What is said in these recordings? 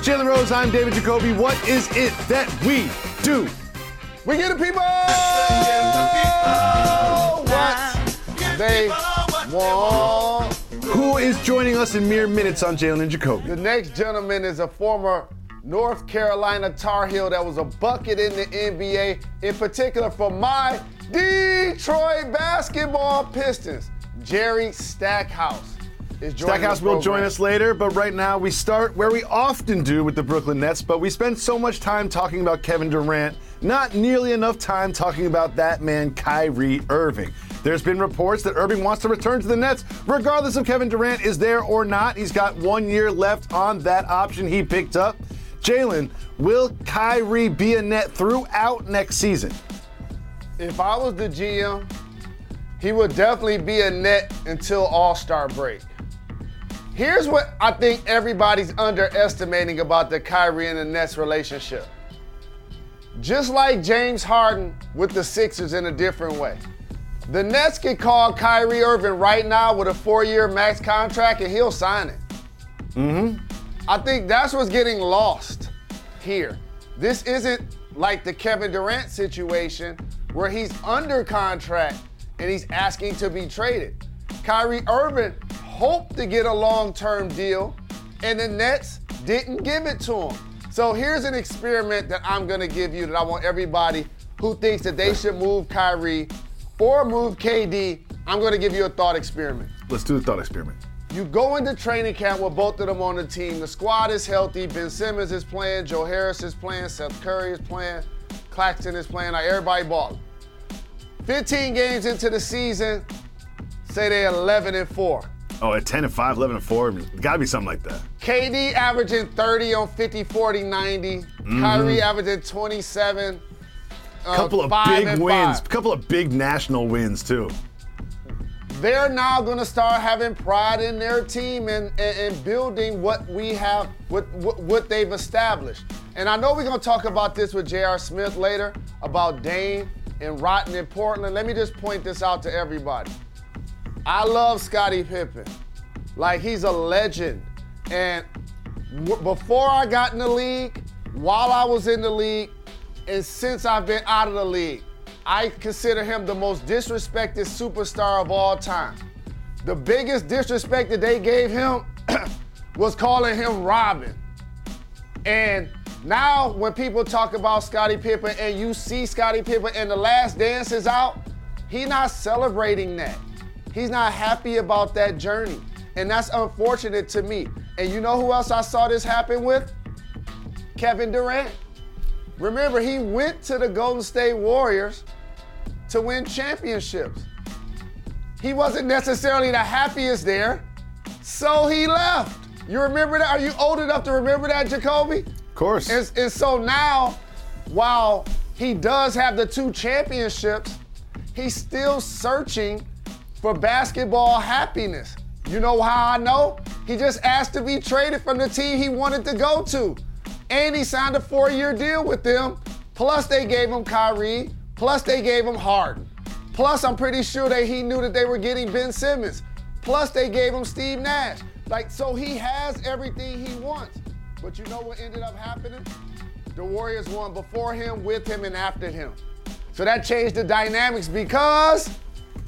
He's Jalen Rose. I'm David Jacoby. What is it that we do? We get the people what they want. Who is joining us in mere minutes on Jalen and Jacoby? The next gentleman is a former North Carolina Tar Heel that was a bucket in the NBA, in particular for my Detroit basketball Pistons, Jerry Stackhouse. Is joining Stackhouse will join us later, but right now we start where we often do with the Brooklyn Nets, but we spend so much time talking about Kevin Durant, not nearly enough time talking about that man, Kyrie Irving. There's been reports that Irving wants to return to the Nets, regardless of Kevin Durant is there or not. He's got one year left on that option he picked up. Jalen, will Kyrie be a net throughout next season? If I was the GM, he would definitely be a net until All Star break. Here's what I think everybody's underestimating about the Kyrie and the Nets relationship. Just like James Harden with the Sixers in a different way. The Nets can call Kyrie Irving right now with a four year max contract and he'll sign it. Mm-hmm. I think that's what's getting lost here. This isn't like the Kevin Durant situation where he's under contract and he's asking to be traded. Kyrie Irving hoped to get a long term deal, and the Nets didn't give it to him. So here's an experiment that I'm gonna give you that I want everybody who thinks that they should move Kyrie or move KD. I'm gonna give you a thought experiment. Let's do the thought experiment. You go into training camp with both of them on the team. The squad is healthy. Ben Simmons is playing. Joe Harris is playing. Seth Curry is playing. Claxton is playing. Like everybody balling. 15 games into the season, say they're 11 and 4. Oh, at 10 and 5, 11 and 4, gotta be something like that. KD averaging 30 on 50, 40, 90. Mm-hmm. Kyrie averaging 27. A couple of big wins, A couple of big national wins too. they're now going to start having pride in their team and, and, and building what we have, what, what, what they've established. And I know we're going to talk about this with J.R. Smith later about Dame and Rotten in Portland. Let me just point this out to everybody. I love Scottie Pippen. Like, he's a legend. And w- before I got in the league, while I was in the league, and since I've been out of the league, I consider him the most disrespected superstar of all time. The biggest disrespect that they gave him was calling him Robin. And now when people talk about Scottie Pippen and you see Scottie Pippen and the last dance is out, he's not celebrating that. He's not happy about that journey. And that's unfortunate to me. And you know who else I saw this happen with? Kevin Durant. Remember, he went to the Golden State Warriors to win championships. He wasn't necessarily the happiest there, so he left. You remember that? Are you old enough to remember that, Jacoby? Of course. And, and so now, while he does have the two championships, he's still searching for basketball happiness. You know how I know? He just asked to be traded from the team he wanted to go to. And he signed a four year deal with them. Plus, they gave him Kyrie. Plus, they gave him Harden. Plus, I'm pretty sure that he knew that they were getting Ben Simmons. Plus, they gave him Steve Nash. Like, so he has everything he wants. But you know what ended up happening? The Warriors won before him, with him, and after him. So that changed the dynamics because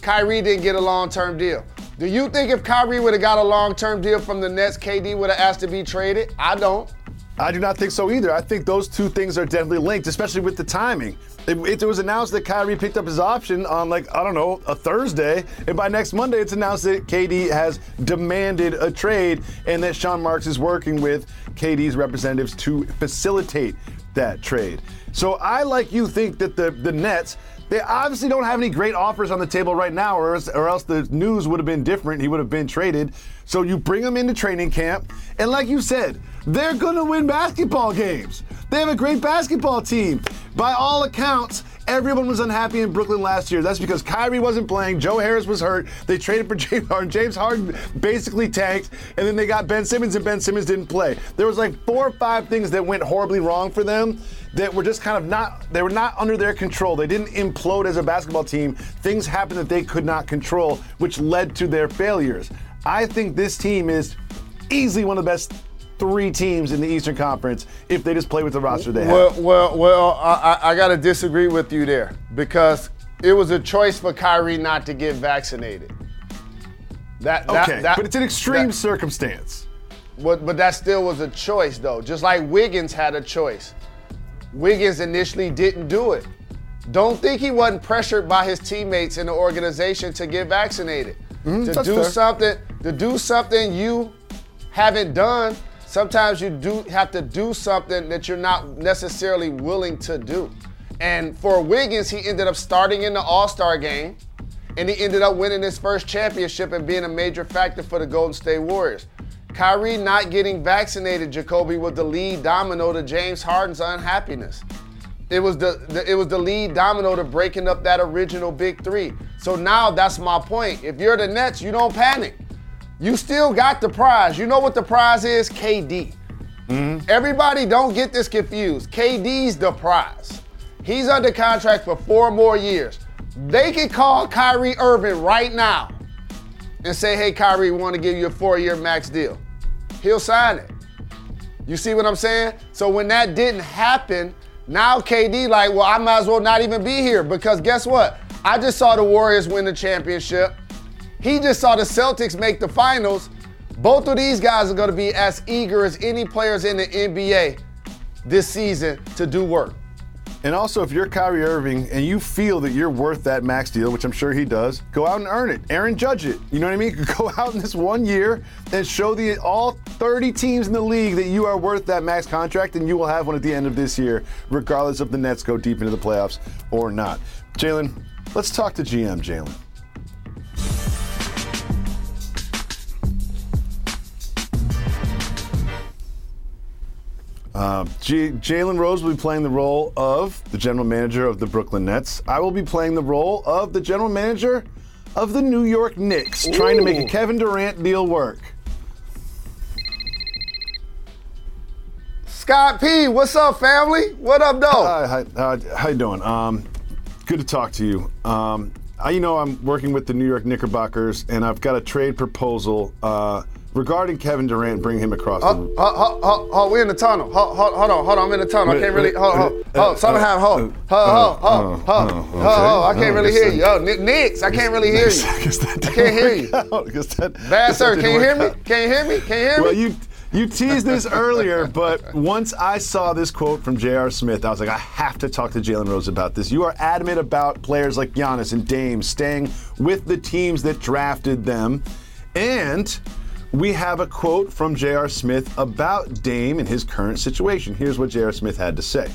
Kyrie didn't get a long term deal. Do you think if Kyrie would have got a long term deal from the Nets, KD would have asked to be traded? I don't. I do not think so either. I think those two things are definitely linked, especially with the timing. It, it was announced that Kyrie picked up his option on, like, I don't know, a Thursday, and by next Monday, it's announced that KD has demanded a trade and that Sean Marks is working with KD's representatives to facilitate that trade. So I, like you, think that the, the Nets, They obviously don't have any great offers on the table right now, or else, or else the news would have been different. He would have been traded. So you bring him into training camp, and like you said, they're going to win basketball games. They have a great basketball team. By all accounts, everyone was unhappy in Brooklyn last year. That's because Kyrie wasn't playing, Joe Harris was hurt. They traded for James Harden. James Harden basically tanked, and then they got Ben Simmons, and Ben Simmons didn't play. There was like four or five things that went horribly wrong for them that were just kind of not they were not under their control. They didn't implode as a basketball team. Things happened that they could not control, which led to their failures. I think this team is easily one of the best three teams in the Eastern Conference if they just play with the roster they Well, have. well, well, I, I got to disagree with you there because it was a choice for Kyrie not to get vaccinated. That, that Okay, that- but it's an extreme that- circumstance. But, but that still was a choice, though. Just like Wiggins had a choice. Wiggins initially didn't do it. Don't think he wasn't pressured by his teammates in the organization to get vaccinated. to Mm-hmm, that's do fair. something, to do something you haven't done. Sometimes you do have to do something that you're not necessarily willing to do. And for Wiggins, he ended up starting in the All-Star game, and he ended up winning his first championship and being a major factor for the Golden State Warriors. Kyrie not getting vaccinated, Jacoby, was the lead domino to James Harden's unhappiness. It was the, the it was the lead domino to breaking up that original big three. So now that's my point. If you're the Nets, you don't panic. You still got the prize. You know what the prize is? KD. Mm-hmm. Everybody don't get this confused. KD's the prize. He's under contract for four more years. They can call Kyrie Irving right now and say, hey, Kyrie, we want to give you a four-year max deal. He'll sign it. You see what I'm saying? So when that didn't happen, now KD like, well, I might as well not even be here because guess what? I just saw the Warriors win the championship. He just saw the Celtics make the finals. Both of these guys are going to be as eager as any players in the NBA this season to do work. And also, if you're Kyrie Irving and you feel that you're worth that max deal, which I'm sure he does, go out and earn it. Aaron Judge it. You know what I mean? Go out in this one year and show the all 30 teams in the league that you are worth that max contract, and you will have one at the end of this year, regardless of the Nets go deep into the playoffs or not. Jalen, let's talk to GM Jalen. Uh, Jalen Rose will be playing the role of the general manager of the Brooklyn Nets. I will be playing the role of the general manager of the New York Knicks, trying to make a Kevin Durant deal work. Scott P, what's up, family? What up, though? Hi, hi, uh, how you doing? Um, good to talk to you. Um, I, you know, I'm working with the New York Knickerbockers, and I've got a trade proposal uh, regarding Kevin Durant, bring him across the. Hold, hold, hold, hold, hold, we're in the tunnel. Hold, hold, hold on, hold on, I'm in the tunnel. I can't really. Hold, hold, uh, uh, hold. Something uh, happened. Hold, hold, hold, hold, hold, hold, hold. I can't really hear you. Oh, Nick, Nicks, I can't really hear you. I guess that I can't hear you. didn't work out. I guess that- Bad sir, can you hear me? Can you hear me? Can you hear me? Well, you you teased this earlier, but once I saw this quote from J.R. Smith, I was like, I have to talk to Jalen Rose about this. You are adamant about players like Giannis and Dame staying with the teams that drafted them, and we have a quote from J.R. Smith about Dame and his current situation. Here's what J.R. Smith had to say.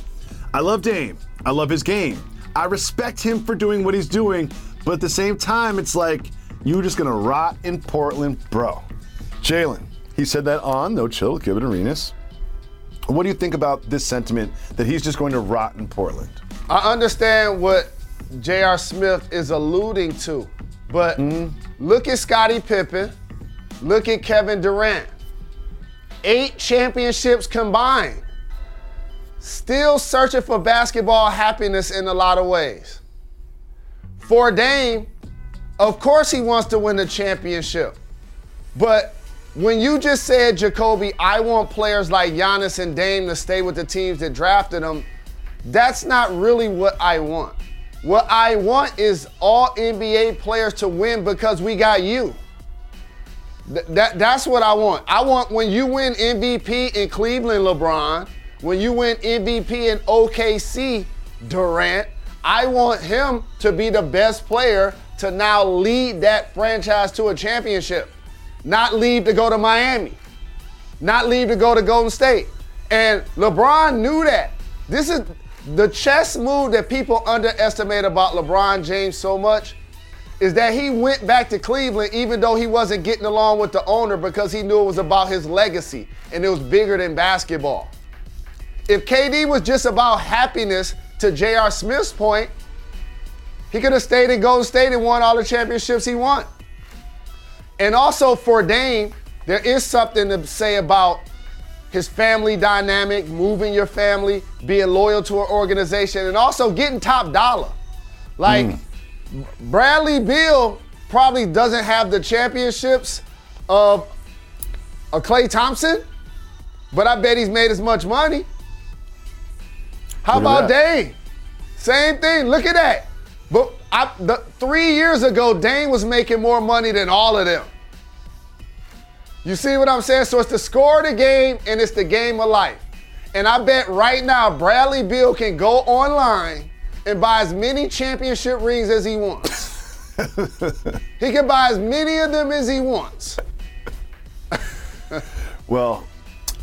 I love Dame. I love his game. I respect him for doing what he's doing, but at the same time, it's like you're just gonna rot in Portland, bro. Jalen, he said that on No Chill with Gilbert Arenas. What do you think about this sentiment that he's just going to rot in Portland? I understand what J.R. Smith is alluding to, but mm-hmm. look at Scottie Pippen, look at Kevin Durant. Eight championships combined. Still searching for basketball happiness in a lot of ways. For Dame, of course he wants to win the championship. But when you just said, Jacoby, I want players like Giannis and Dame to stay with the teams that drafted them, that's not really what I want. What I want is all NBA players to win because we got you. Th- that, that's what I want. I want when you win MVP in Cleveland, LeBron, when you win MVP in OKC, Durant, I want him to be the best player to now lead that franchise to a championship, not leave to go to Miami, not leave to go to Golden State. And LeBron knew that. This is The chess move that people underestimate about LeBron James so much is that he went back to Cleveland even though he wasn't getting along with the owner because he knew it was about his legacy and it was bigger than basketball. If KD was just about happiness, to J.R. Smith's point, he could have stayed in Golden State and won all the championships he won. And also for Dame, there is something to say about his family dynamic, moving your family, being loyal to an organization, and also getting top dollar. Like mm. Bradley Beal probably doesn't have the championships of a Klay Thompson, but I bet he's made as much money. How about Dame? Same thing. Look at that. But I, the, three years ago, Dame was making more money than all of them. You see what I'm saying? So it's the score of the game and it's the game of life. And I bet right now Bradley Beal can go online and buy as many championship rings as he wants. he can buy as many of them as he wants. well,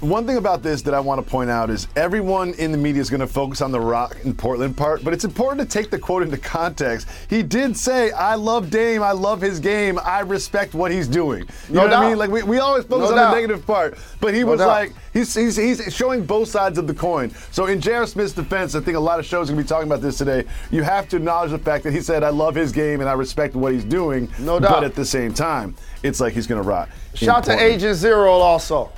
one thing about this that I want to point out is everyone in the media is going to focus on the Rock and Portland part, but it's important to take the quote into context. He did say, I love Dame, I love his game, I respect what he's doing. You no know doubt. what I mean? Like, we, we always focus no on doubt. the negative part, but he no was doubt. like, he's, he's, he's showing both sides of the coin. So, in J.R. Smith's defense, I think a lot of shows are going to be talking about this today. You have to acknowledge the fact that he said, I love his game and I respect what he's doing. No doubt. But at the same time, it's like he's going to rot. Shout to Agent Zero also.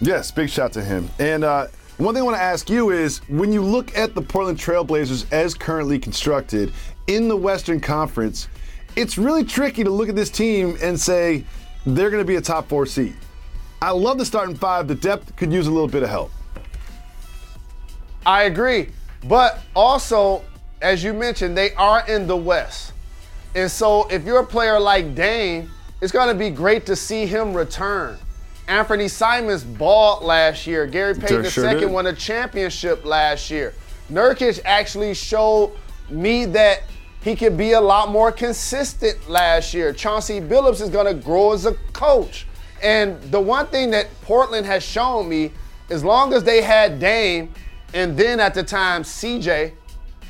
Yes, big shout to him. And uh, one thing I want to ask you is when you look at the Portland Trailblazers as currently constructed in the Western Conference, it's really tricky to look at this team and say they're going to be a top four seed. I love the starting five. The depth could use a little bit of help. I agree. But also, as you mentioned, they are in the West. And so if you're a player like Dame, it's going to be great to see him return. Anthony Simons balled last year. Gary Payton sure II did. won a championship last year. Nurkic actually showed me that he could be a lot more consistent last year. Chauncey Billups is going to grow as a coach. And the one thing that Portland has shown me, as long as they had Dame and then at the time CJ,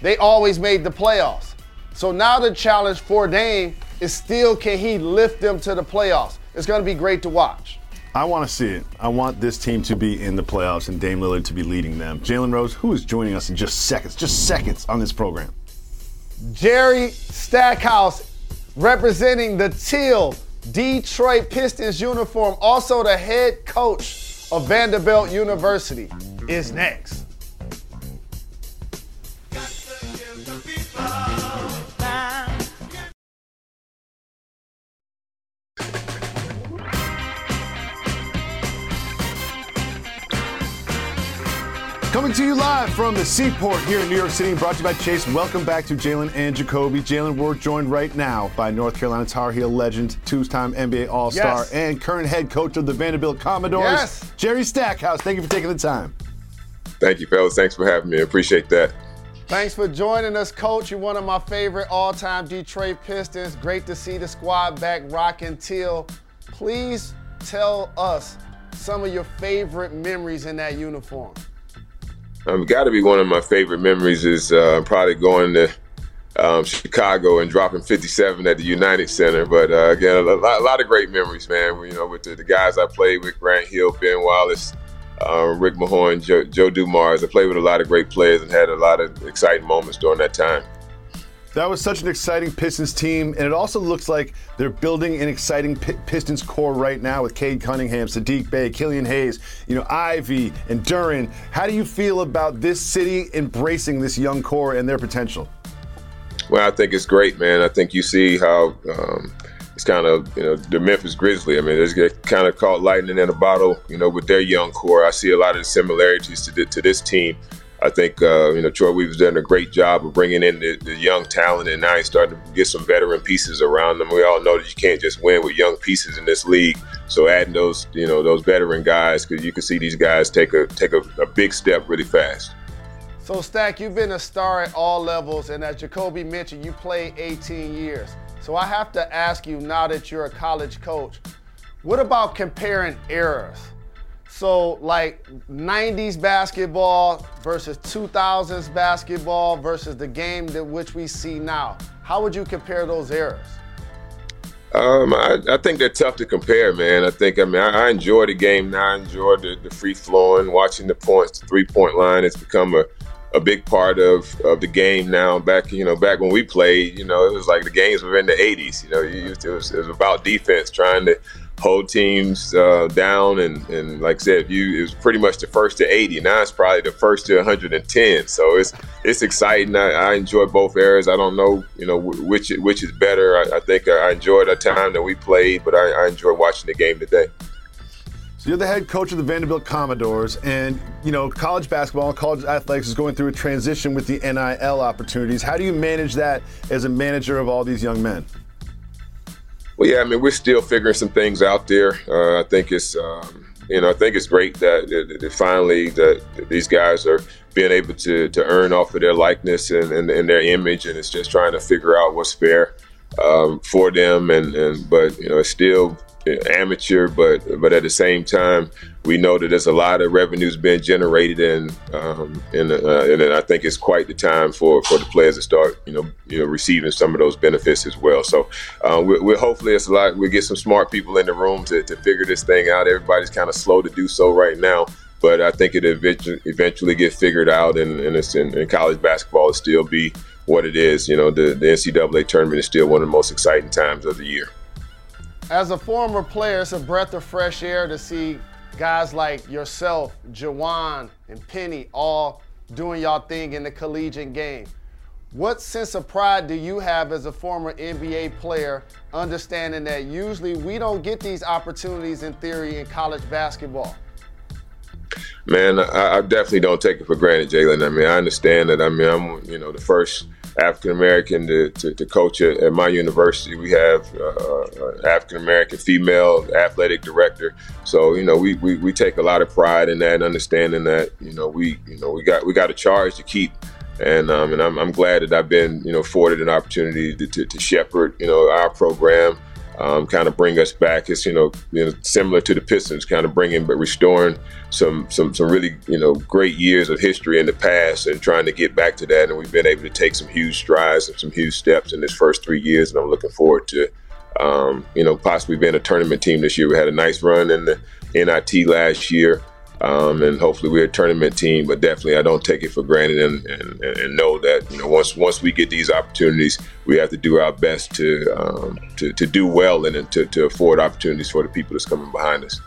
they always made the playoffs. So now the challenge for Dame is still can he lift them to the playoffs? It's going to be great to watch. I want to see it. I want this team to be in the playoffs and Dame Lillard to be leading them. Jalen Rose, who is joining us in just seconds, just seconds on this program. Jerry Stackhouse representing the teal Detroit Pistons uniform, also the head coach of Vanderbilt University, is next. Coming to you live from the Seaport here in New York City, brought to you by Chase. Welcome back to Jalen and Jacoby. Jalen, we're joined right now by North Carolina Tar Heel legend, two-time NBA All-Star, yes. and current head coach of the Vanderbilt Commodores, yes. Jerry Stackhouse. Thank you for taking the time. Thank you, fellas. Thanks for having me. I appreciate that. Thanks for joining us, Coach. You're one of my favorite all-time Detroit Pistons. Great to see the squad back rocking teal. Please tell us some of your favorite memories in that uniform. Um, got to be one of my favorite memories is uh, probably going to um, Chicago and dropping 57 at the United Center. But uh, again, a lot, a lot, of great memories, man. You know, with the, the, guys I played with, Grant Hill, Ben Wallace, uh, Rick Mahorn, Joe, Joe Dumars. I played with a lot of great players and had a lot of exciting moments during that time. That was such an exciting Pistons team, and it also looks like they're building an exciting P- Pistons core right now with Cade Cunningham, Saddiq Bey, Killian Hayes, you know, Ivey and Duren. How do you feel about this city embracing this young core and their potential? Well, I think it's great, man. I think you see how um, it's kind of, you know, the Memphis Grizzly. I mean, get kind of caught lightning in a bottle, you know, with their young core. I see a lot of similarities to, to this team. I think uh, you know Troy Weaver's done a great job of bringing in the, the, young talent, and now he's starting to get some veteran pieces around them. We all know that you can't just win with young pieces in this league. So adding those you know those veteran guys, because you can see these guys take a take a, a big step really fast. So Stack, you've been a star at all levels, and as Jacoby mentioned, you played 18 years. So I have to ask you now that you're a college coach, what about comparing eras? So, like 90s basketball versus 2000s basketball versus the game that which we see now. How would you compare those eras? Um, I, I, think they're tough to compare, man. I think I mean I, I enjoy the game now. I enjoy the, the free flowing, watching the points, the three point line. It's become a, a big part of, of the game now. Back you know back when we played, you know it was like the games were in the '80s. You know, it was it was about defense, trying to hold teams uh, down. And, and like I said, you it was pretty much the first to 80. Now it's probably the first to 110. So it's it's exciting. I, I enjoy both eras. I don't know, you know, which which is better. I, I think I enjoyed the time that we played, but I, I enjoy watching the game today. So you're the head coach of the Vanderbilt Commodores, and you know college basketball, and college athletics is going through a transition with the NIL opportunities. How do you manage that as a manager of all these young men? Well, yeah, I mean, we're still figuring some things out there. Uh, I think it's, um, you know, I think it's great that, that, that finally that, these guys are being able to to earn off of their likeness and, and, and their image, and it's just trying to figure out what's fair um, for them. And, and but you know, it's still amateur, but but at the same time, we know that there's a lot of revenues being generated, and um, and uh, and I think it's quite the time for, for the players to start, you know, you know, receiving some of those benefits as well. So uh, we're, we're, hopefully it's a lot. We get some smart people in the room to, to figure this thing out. Everybody's kind of slow to do so right now. But I think it eventually, eventually get figured out, and, and, it's in, college basketball will still be what it is. You know, the, the NCAA tournament is still one of the most exciting times of the year. As a former player, it's a breath of fresh air to see guys like yourself, Juwan, and Penny all doing y'all thing in the collegiate game. What sense of pride do you have as a former NBA player, understanding that usually we don't get these opportunities in theory in college basketball? Man, I, I definitely don't take it for granted, Jalen. I mean, I understand that. I mean, I'm you know the first African American to, to, to, coach at, at, my university. We have uh, an African American female athletic director. So you know we, we, we take a lot of pride in that, understanding that you know we you know we got we got a charge to keep. And um, and I'm, I'm glad that I've been you know afforded an opportunity to, to, to shepherd you know our program um, kind of bring us back. It's you know, you know similar to the Pistons, kind of bringing but restoring some some some really you know great years of history in the past and trying to get back to that. And we've been able to take some huge strides and some huge steps in this first three years. And I'm looking forward to um, you know possibly being a tournament team this year. We had a nice run in the NIT last year. Um, and hopefully we're a tournament team. But definitely, I don't take it for granted, and, and, and know that you know once once we get these opportunities, we have to do our best to um, to, to do well and to, to afford opportunities for the people that's coming behind us.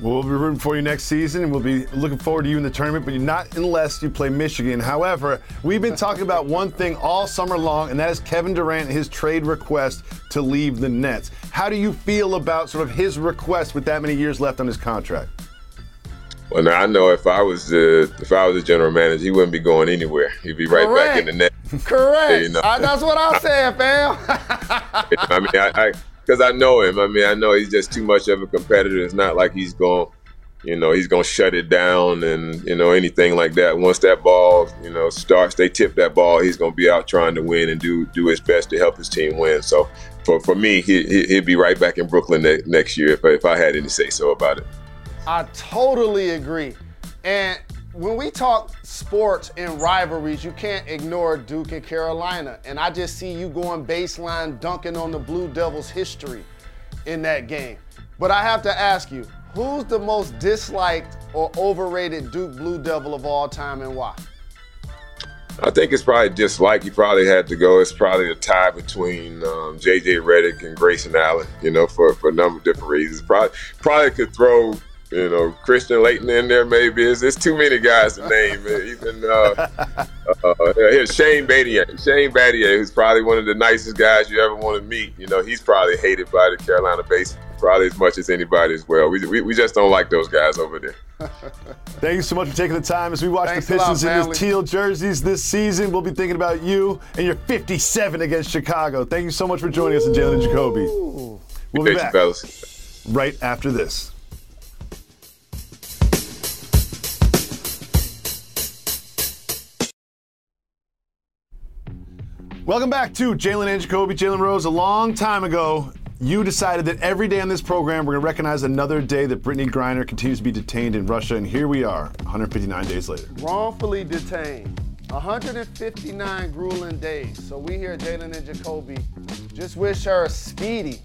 we'll be rooting for you next season, and we'll be looking forward to you in the tournament, but not unless you play Michigan. However, we've been talking about one thing all summer long, and that is Kevin Durant, his trade request to leave the Nets. How do you feel about sort of his request with that many years left on his contract? Well, now I know if I was the if I was the general manager, he wouldn't be going anywhere. He'd be right Correct. back in the net. Correct. You know? I, that's what I'm saying, fam. I mean, I because I, I, know him. I mean, I know he's just too much of a competitor. It's not like he's going, you know, he's going to shut it down and you know anything like that. Once that ball, you know, starts, they tip that ball. He's going to be out trying to win and do do his best to help his team win. So for for me, he, he'd be right back in Brooklyn ne- next year if if I had any say so about it. I totally agree. And when we talk sports and rivalries, you can't ignore Duke and Carolina. And I just see you going baseline dunking on the Blue Devils' history in that game. But I have to ask you, who's the most disliked or overrated Duke Blue Devil of all time and why? I think it's probably disliked. You probably had to go. It's probably a tie between um, J.J. Redick and Grayson Allen. You know, for, for a number of different reasons. Probably probably could throw you know, Christian Laettner in there maybe. It's, it's too many guys to name. Even uh, uh, here's Shane Battier. Shane Battier, who's probably one of the nicest guys you ever want to meet. You know, he's probably hated by the Carolina base probably as much as anybody as well. We, we, we just don't like those guys over there. Thank you so much for taking the time as we watch Thanks the Pistons lot, in the teal jerseys this season. We'll be thinking about you and your 57 against Chicago. Thank you so much for joining us in Jalen Jacoby. We'll be back right after this. Welcome back to Jalen and Jacoby. Jalen Rose, a long time ago, you decided that every day on this program we're going to recognize another day that Brittney Griner continues to be detained in Russia, and here we are, 159 days later. Wrongfully detained. 159 grueling days. So we here, Jalen and Jacoby, just wish her a speedy,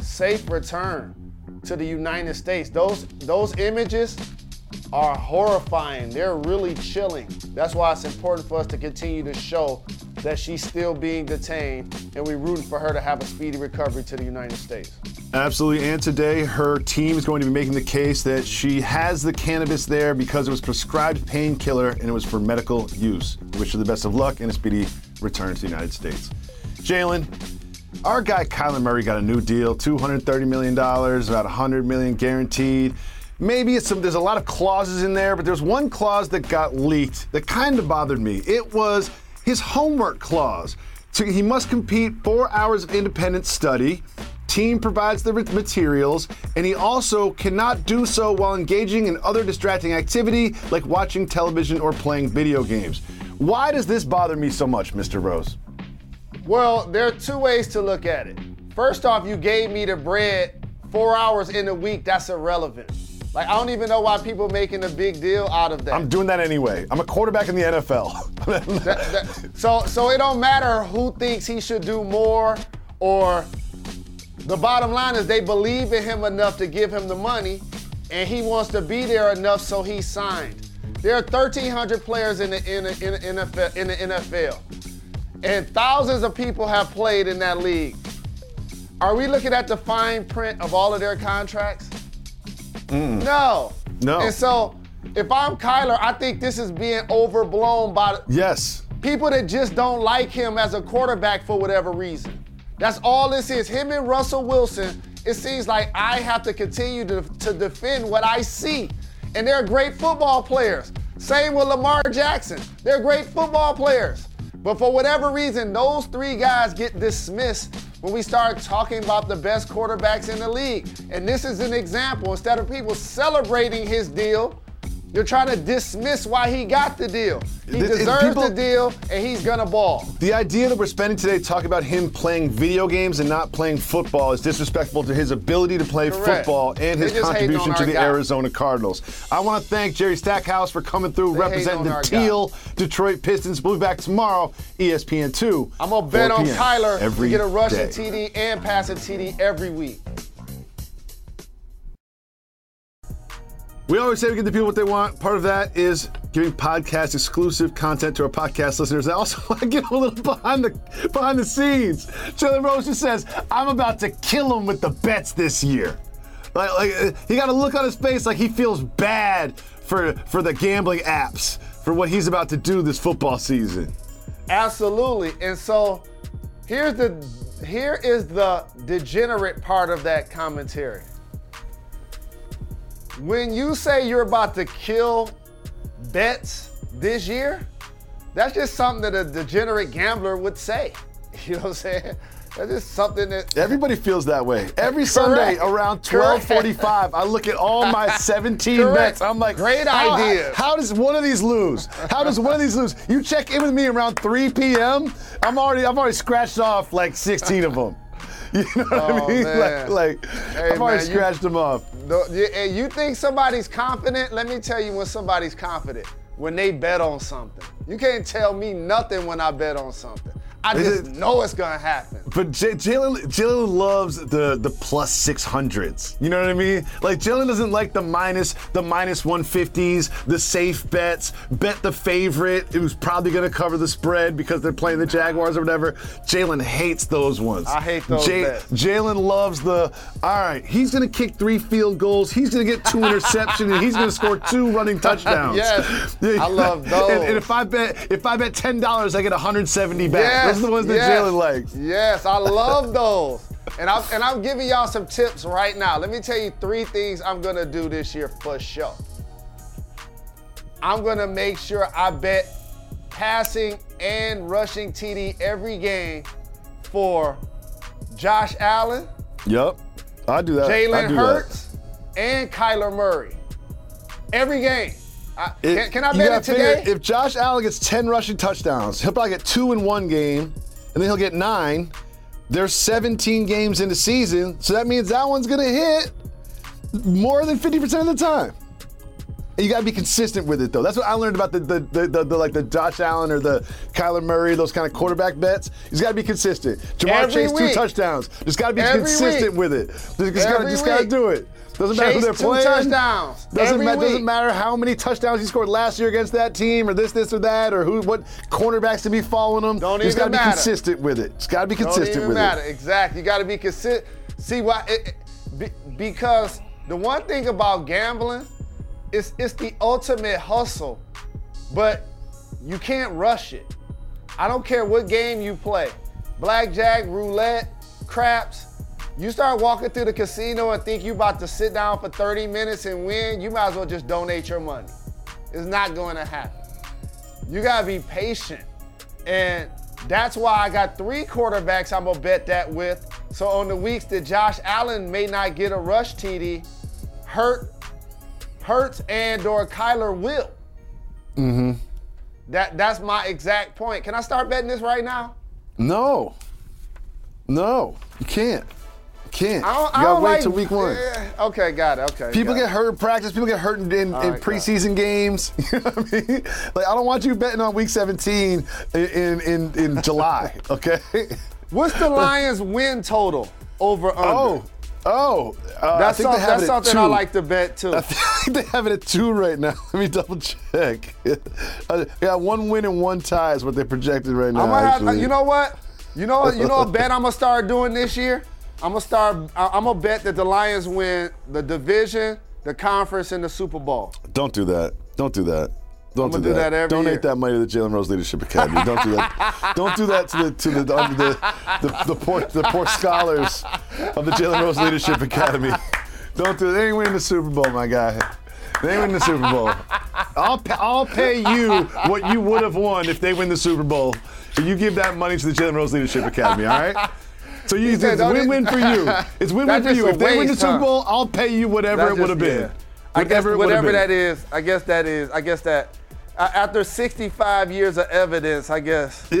safe return to the United States. Those those images are horrifying. They're really chilling. That's why it's important for us to continue to show that she's still being detained, and we're rooting for her to have a speedy recovery to the United States. Absolutely. And today, her team is going to be making the case that she has the cannabis there because it was prescribed painkiller and it was for medical use. We wish her the best of luck and a speedy return to the United States. Jalen, our guy Kyler Murray got a new deal, $230 million, about 100 million guaranteed. Maybe it's some, there's a lot of clauses in there, but there's one clause that got leaked that kind of bothered me. It was his homework clause. So he must compete four hours of independent study. Team provides the materials, and he also cannot do so while engaging in other distracting activity like watching television or playing video games. Why does this bother me so much, Mr. Rose? Well, there are two ways to look at it. First off, you gave me the bread four hours in a week. That's irrelevant. Like I don't even know why people making a big deal out of that. I'm doing that anyway. I'm a quarterback in the NFL. that, that, so so it don't matter who thinks he should do more or the bottom line is they believe in him enough to give him the money and he wants to be there enough so he signed. There are 1,300 players in the, in, the, in, the NFL, in the NFL, and thousands of people have played in that league. Are we looking at the fine print of all of their contracts? Mm. No. No. And so, if I'm Kyler, I think this is being overblown by yes people that just don't like him as a quarterback for whatever reason. That's all this is. Him and Russell Wilson. It seems like I have to continue to, to defend what I see. And they're great football players. Same with Lamar Jackson. They're great football players. But for whatever reason, those three guys get dismissed when we start talking about the best quarterbacks in the league. And this is an example. Instead of people celebrating his deal, you're trying to dismiss why he got the deal. He deserves people, the deal, and he's gonna ball. The idea that we're spending today talking about him playing video games and not playing football is disrespectful to his ability to play Correct. football and his contribution to the guy. Arizona Cardinals. I want to thank Jerry Stackhouse for coming through, they representing the teal guy. Detroit Pistons. We'll be back tomorrow, ESPN two. I'm gonna bet on Kyler to get a rushing TD and passing TD every week. We always say we give the people what they want. Part of that is giving podcast exclusive content to our podcast listeners. I also want to get a little behind the behind the scenes. Jalen Rose just says, "I'm about to kill him with the bets this year." Like, like uh, he got a look on his face like he feels bad for for the gambling apps for what he's about to do this football season. Absolutely. And so here's the here is the degenerate part of that commentary. When you say you're about to kill bets this year, that's just something that a degenerate gambler would say. You know what I'm saying? That's just something that everybody feels that way. Every Sunday around 12:45, I look at all my 17 Correct. bets. I'm like, great idea. How, how, does one of these lose? How does one of these lose? You check in with me around 3 p.m. I'm already I've already scratched off like 16 of them. You know what oh, I mean? Man. Like, like hey, I've already man, scratched you, them off. The, you think somebody's confident? Let me tell you when somebody's confident. When they bet on something. You can't tell me nothing when I bet on something. I just it, know it's gonna happen. But J- Jalen Jalen loves the the plus six hundreds. You know what I mean? Like Jalen doesn't like the minus the minus one fifties, the safe bets, bet the favorite who's probably gonna cover the spread because they're playing the Jaguars or whatever. Jalen hates those ones. I hate those J- Jalen loves the all right. He's gonna kick three field goals. He's gonna get two interceptions and he's gonna score two running touchdowns. yes, I love those. And, and, if I bet if I bet ten dollars, I get 170 back. Yes. Those are the ones that yes, Jalen likes. Yes, I love those. And I'm, and I'm giving y'all some tips right now. Let me tell you three things I'm gonna do this year for sure. I'm gonna make sure I bet passing and rushing TD every game for Josh Allen. Yep, I do that. Jalen Hurts that. and Kyler Murray. Every game. I, it, can, can, I bet it today? Figure, if Josh Allen gets 10 rushing touchdowns, he'll probably get two in one game, and then he'll get nine. There's 17 games in the season, so that means that one's gonna hit more than 50% of the time. You gotta be consistent with it though. That's what I learned about the the, the, the, the like the Josh Allen or the Kyler Murray, those kind of quarterback bets. He's gotta be consistent. Ja'Marr Every Chase two week. touchdowns. Just gotta be Every consistent week. with it. Just, just gotta just gotta do it. Doesn't matter who they're two playing. touchdowns. Doesn't, ma- doesn't matter how many touchdowns he scored last year against that team or this, this, or that, or who what cornerbacks to be following him. Don't just even gotta be consistent with it. Just gotta be Don't consistent even with matter. it. Exactly. You got to be consistent. See why? It, it- be, because the one thing about gambling is it's the ultimate hustle, but you can't rush it. I don't care what game you play, blackjack, roulette, craps. You start walking through the casino and think you about to sit down for 30 minutes and win, you might as well just donate your money. It's not going to happen. You gotta be patient. And that's why I got three quarterbacks I'm gonna bet that with. So on the weeks that Josh Allen may not get a rush TD, Hurt, Hurts and or Kyler will. Mm-hmm. That that's my exact point. Can I start betting this right now? No. No, you can't. You can't. I don't, you gotta wait like, till week one. Okay, got it. Okay. People get it. hurt in practice. People get hurt in, in, in right, preseason games. You know what I mean? Like I don't want you betting on week 17 in in, in, in July. Okay. What's the Lions win total over under? Oh, oh. Uh, that's, I some- that's something. I like to bet too. I think they have it at two right now. Let me double check. Uh, yeah, one win and one tie is what they projected right now. I'm gonna have, you know what? You know what? You know what bet I'm gonna start doing this year? I'm gonna start. I'm gonna bet that the Lions win the division, the conference, and the Super Bowl. Don't do that. Don't do that. Don't do do that. that Donate year. that money to the Jalen Rose Leadership Academy. Don't do that. Don't do that to the to the the, the, the, the poor the poor scholars of the Jalen Rose Leadership Academy. Don't do. They ain't winning the Super Bowl, my guy. They win the Super Bowl. I'll pay, I'll pay you what you would have won if they win the Super Bowl. If you give that money to the Jalen Rose Leadership Academy, all right? So you, it's win-win for you. It's win-win for you. If they win the Super? Bowl, I'll pay you whatever it would have been. yeah. I guess Whatever whatever that is. I guess that is. I guess that. After 65 years of evidence, I guess.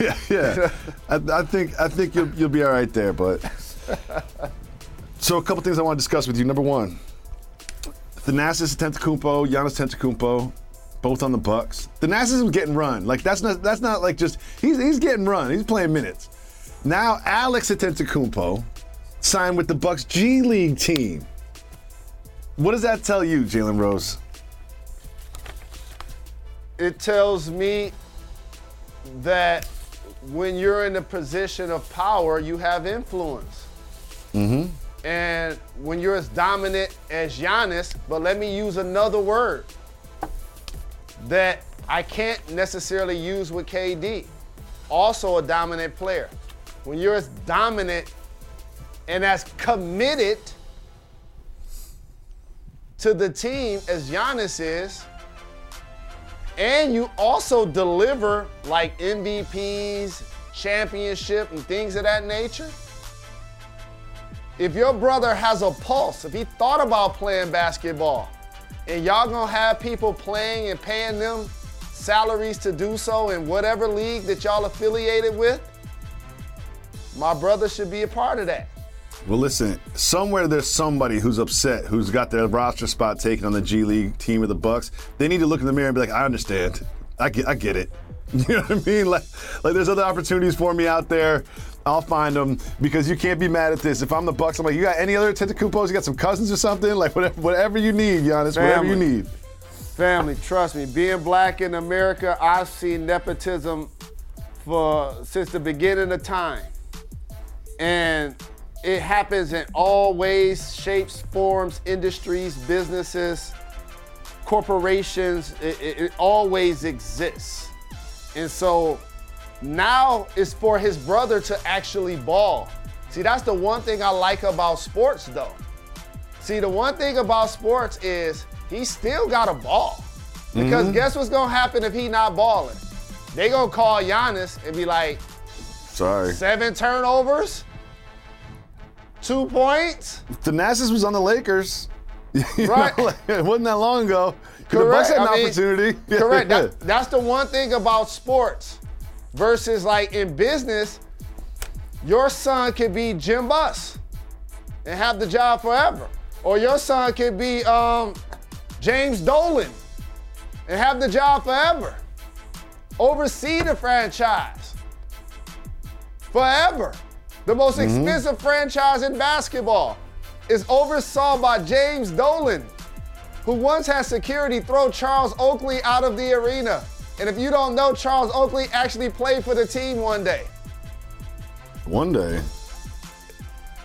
Yeah, yeah, yeah. I, I think I think you'll you'll be all right there. But so a couple things I want to discuss with you. Number one, Thanasis Antetokounmpo, Giannis Antetokounmpo, both on the Bucks. Thanasis is getting run. Like that's not that's not like just he's he's getting run. He's playing minutes. Now Alex Antetokounmpo signed with the Bucks G League team. What does that tell you, Jalen Rose? It tells me that when you're in a position of power, you have influence. Mm-hmm. And when you're as dominant as Giannis, but let me use another word that I can't necessarily use with KD, also a dominant player. When you're as dominant and as committed to the team as Giannis is, and you also deliver like MVPs, championship, and things of that nature. If your brother has a pulse, if he thought about playing basketball, and y'all gonna have people playing and paying them salaries to do so in whatever league that y'all affiliated with, my brother should be a part of that. Well, listen. Somewhere there's somebody who's upset, who's got their roster spot taken on the G League team of the Bucks. They need to look in the mirror and be like, "I understand. I get, I get it." You know what I mean? Like, like there's other opportunities for me out there. I'll find them because you can't be mad at this. If I'm the Bucks, I'm like, "You got any other Antetokounmpos? You got some cousins or something? Like whatever, whatever you need, Giannis. Whatever you need." Family, trust me, being black in America, I've seen nepotism for since the beginning of time. And it happens in all ways, shapes, forms, industries, businesses, corporations. It, it- it always exists. And so now it's for his brother to actually ball. See, that's the one thing I like about sports, though. See, the one thing about sports is he still got a ball. Because mm-hmm. guess what's gonna happen if he not balling? They gonna call Giannis and be like, Sorry. seven turnovers, two points. Thanasis was on the Lakers. You know, Right. like, it wasn't that long ago. The Correct. Bucks had an I mean, opportunity. Correct. That- that's the one thing about sports versus like in business. your son could be Jim Buss and have the job forever. Or your son could be um, James Dolan and have the job forever. Oversee the franchise forever. The most mm-hmm. expensive franchise in basketball is oversaw by James Dolan, who once had security throw Charles Oakley out of the arena. And if you don't know, Charles Oakley actually played for the team one day. One day,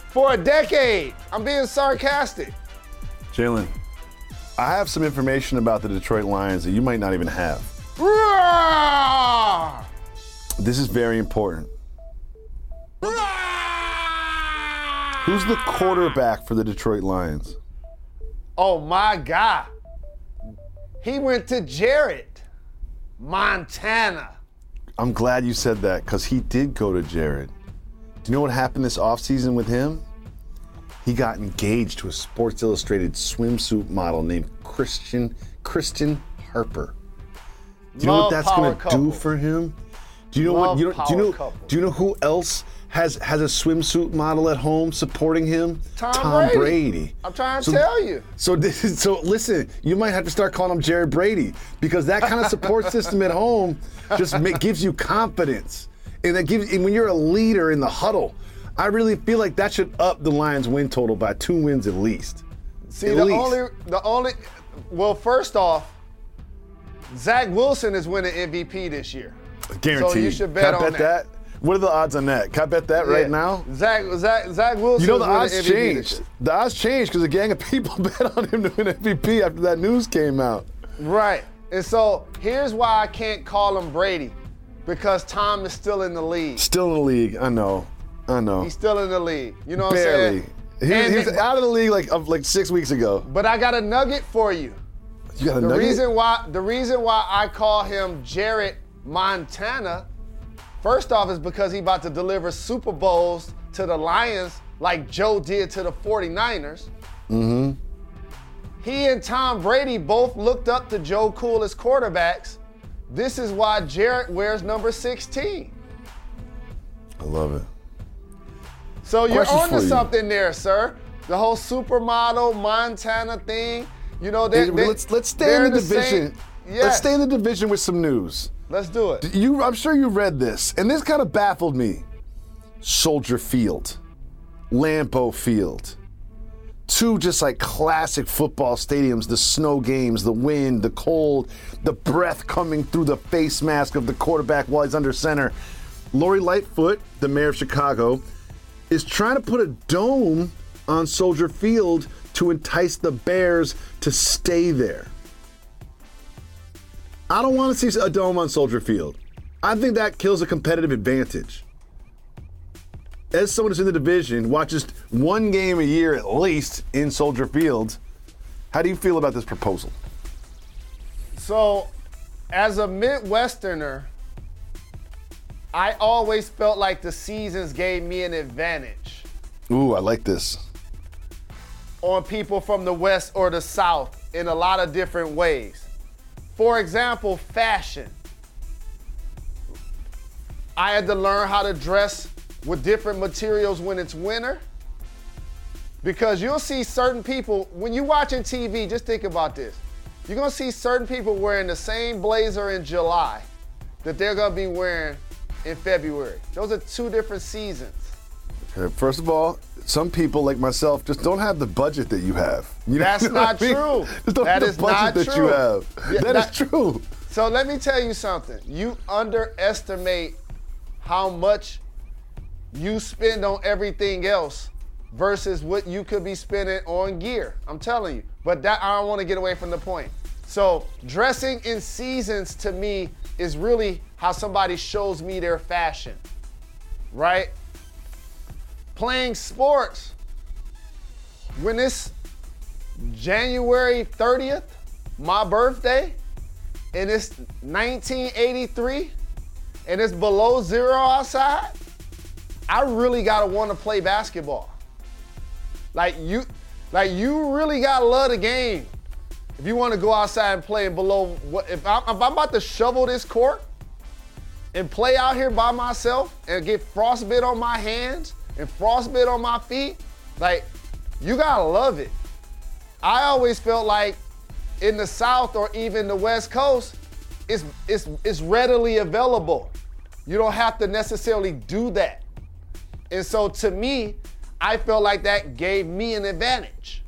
For a decade. I'm being sarcastic. Jalen, I have some information about the Detroit Lions that you might not even have. Roar! This is very important. Who's the quarterback for the Detroit Lions? Oh my God. He went to Jared, Montana. I'm glad you said that because he did go to Jared. Do you know what happened this offseason with him? He got engaged to a Sports Illustrated swimsuit model named Christian Christen Harper. Do you know Love what that's power gonna couple. do for him? Do you know Love what you know, do you power know couple. do you know who else has has a swimsuit model at home supporting him? Tom Brady. Brady. I'm trying to So- tell you. So this is, so listen, you might have to start calling him Jared Brady because that kind of support system at home just ma- gives you confidence, and that gives and when you're a leader in the huddle. I really feel like that should up the Lions' win total by two wins at least. See, At the least. only, the only, well, first off, Zach Wilson is winning MVP this year. Guaranteed. So you should bet Can I on bet that. that. What are the odds on that? Can I bet that right now? Zach, Zach, Zach Wilson. You know the odds changed. The odds changed because a gang of people bet on him to win MVP after that news came out. Right. And so here's why I can't call him Brady, because Tom is still in the league. Still in the league, I know, I know. He's still in the league. You know what Barely. I'm saying? He, And- he was out of the league like of like six weeks ago. But I got a nugget for you. You got a The nugget? The reason why the reason why I call him Jared Montana, first off, is because he about to deliver Super Bowls to the Lions like Joe did to the 49ers. Mm-hmm. He and Tom Brady both looked up to Joe Cool as quarterbacks. This is why Jared wears number 16. I love it. So you're on for to you. something there, sir. The whole supermodel Montana thing. You know, they, Hey, they- let's let's stay in the division. Yes. Let's stay in the division with some news. Let's do it. You, I'm sure you read this, and this kind of baffled me. Soldier Field, Lambeau Field, two just like classic football stadiums. The snow games, the wind, the cold, the breath coming through the face mask of the quarterback while he's under center. Lori Lightfoot, the mayor of Chicago, is trying to put a dome on Soldier Field to entice the Bears to stay there. I don't want to see a dome on Soldier Field. I think that kills a competitive advantage. As someone who's in the division, watches one game a year at least in Soldier Field, how do you feel about this proposal? So, as a Midwesterner, I always felt like the seasons gave me an advantage Ooh, I like this. on people from the West or the South in a lot of different ways. For example, fashion. I had to learn how to dress with different materials when it's winter. Because you'll see certain people, when you're watching TV, just think about this. You're gonna see certain people wearing the same blazer in July that they're gonna be wearing in February. Those are two different seasons. Okay, First of all, some people like myself just don't have the budget that you have. You That's not I mean? true. Just don't That have the budget not that you true. have. Yeah, that is that- true. So let me tell you something. You underestimate how much you spend on everything else versus what you could be spending on gear. I'm telling you. But that I don't want to get away from the point. So dressing in seasons to me is really how somebody shows me their fashion. Right? Playing sports. When it's January 30th, my birthday, and it's 1983 and it's below zero outside, I really gotta want to play basketball. Like you, like you really gotta love the game. If you want to go outside and play and below if I'm, if I'm about to shovel this court and play out here by myself and get frostbite on my hands and frostbite on my feet, like, you gotta love it. I always felt like in the South or even the West Coast, it's, it's, it's readily available. You don't have to necessarily do that. And so to me, I felt like that gave me an advantage.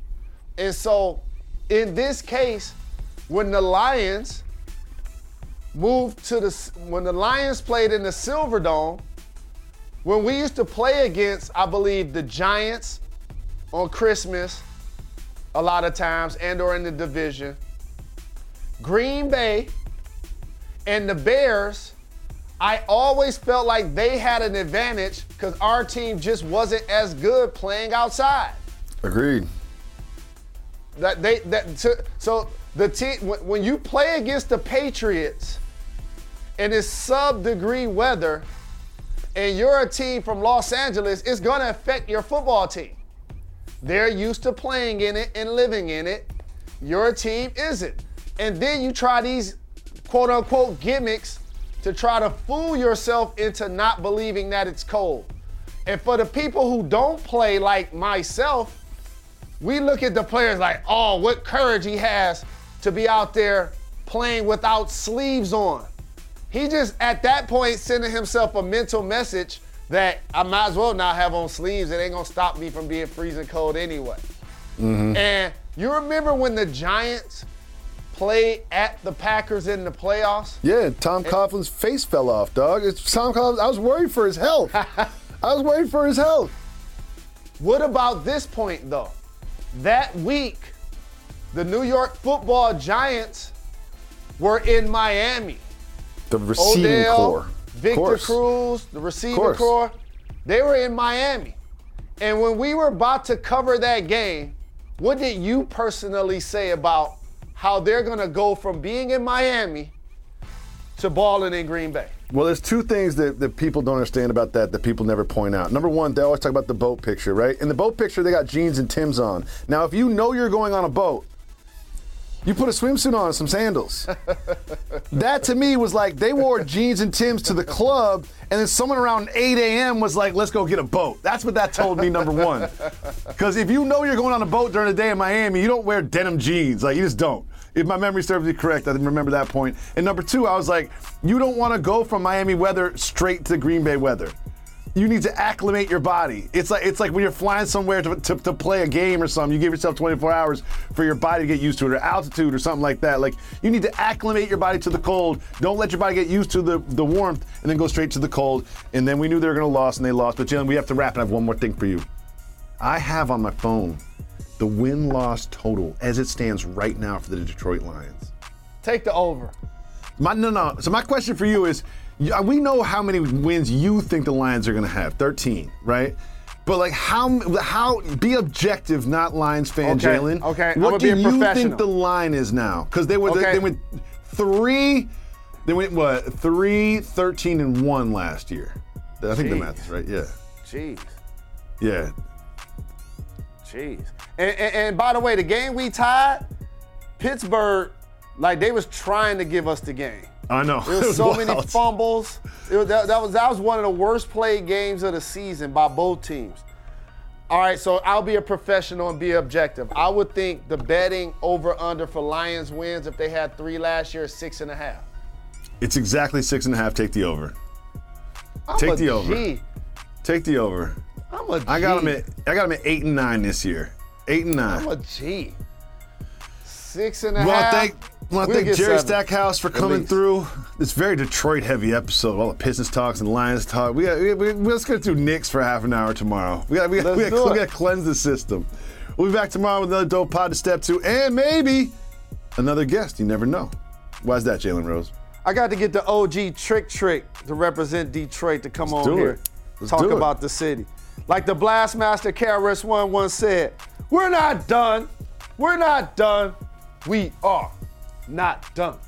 And so in this case, when the Lions moved to the when the Lions played in the Silverdome, when we used to play against, I believe, the Giants on Christmas, a lot of times, and or in the division, Green Bay and the Bears, I always felt like they had an advantage because our team just wasn't as good playing outside. Agreed. That they that so the team when you play against the Patriots and it's sub degree weather and you're a team from Los Angeles, it's going to affect your football team. They're used to playing in it and living in it. Your team isn't. And then you try these quote unquote gimmicks to try to fool yourself into not believing that it's cold. And for the people who don't play like myself, we look at the players like, oh, what courage he has to be out there playing without sleeves on. He just, at that point, sending himself a mental message that I might as well not have on sleeves. It ain't gonna stop me from being freezing cold anyway. Mm-hmm. And you remember when the Giants played at the Packers in the playoffs? Yeah, Tom Coughlin's face fell off, dog. It's Tom Coughlin. I was worried for his health. I was worried for his health. What about this point, though? That week, the New York football Giants were in Miami. The receiving Odell, corps. Victor Cruz, the receiving corps, they were in Miami. And when we were about to cover that game, what did you personally say about how they're going to go from being in Miami to balling in Green Bay? Well, there's two things that, that people don't understand about that that people never point out. Number one, they always talk about the boat picture, right? In the boat picture, they got jeans and Timbs on. Now, if you know you're going on a boat, you put a swimsuit on and some sandals. that to me was like they wore jeans and Timbs to the club, and then someone around 8 a.m. was like, let's go get a boat. That's what that told me, number one. Because if you know you're going on a boat during the day in Miami, you don't wear denim jeans. Like, you just don't. If my memory serves me correct, I remember that point. And number two, I was like, you don't want to go from Miami weather straight to Green Bay weather you need to acclimate your body. It's like it's like when you're flying somewhere to, to, to, play a game or something, you give yourself 24 hours for your body to get used to it, or altitude or something like that. Like you need to acclimate your body to the cold. Don't let your body get used to the, the warmth and then go straight to the cold. And then we knew they were gonna lose and they lost. But Jalen, we have to wrap and I have one more thing for you. I have on my phone the win-loss total as it stands right now for the Detroit Lions. Take the over. My no no. So my question for you is Uh, we know how many wins you think the Lions are going to have 13, right? But like how how be objective, not Lions fan, okay, Jalen. Okay, what do you think the line is now? Because they were okay. they, they, went three, they went what three, 13, and one last year. I think Jeez. the math is right. Yeah. Jeez. Yeah. Jeez. And, and, and by the way, the game we tied, Pittsburgh, like they was trying to give us the game. I know. There was so many fumbles. Was, that, that, was that was one of the worst played games of the season by both teams. All right, so I'll be a professional and be objective. I would think the betting over under for Lions wins if they had three last year is six and a half. It's exactly six and a half. Take the over. I'm Take the G. over. Take the over. I'm a G. I got them at I got them at eight and nine this year. Eight and nine. I'm a G. Six and a well, half. Thank, I want to thank Jerry seven. Stackhouse for coming through. This very Detroit heavy episode, all the Pistons talks and Lions talk. We got, we, we, let's get through Knicks for half an hour tomorrow. We got we got, we got, we got to cleanse the system. We'll be back tomorrow with another dope pod to step to, and maybe another guest. You never know. Why is that, Jalen Rose? I got to get the OG Trick Trick to represent Detroit to come let's on here, talk about the city. Like the Blastmaster KRS One once said, "We're not done. We're not done. We are not done.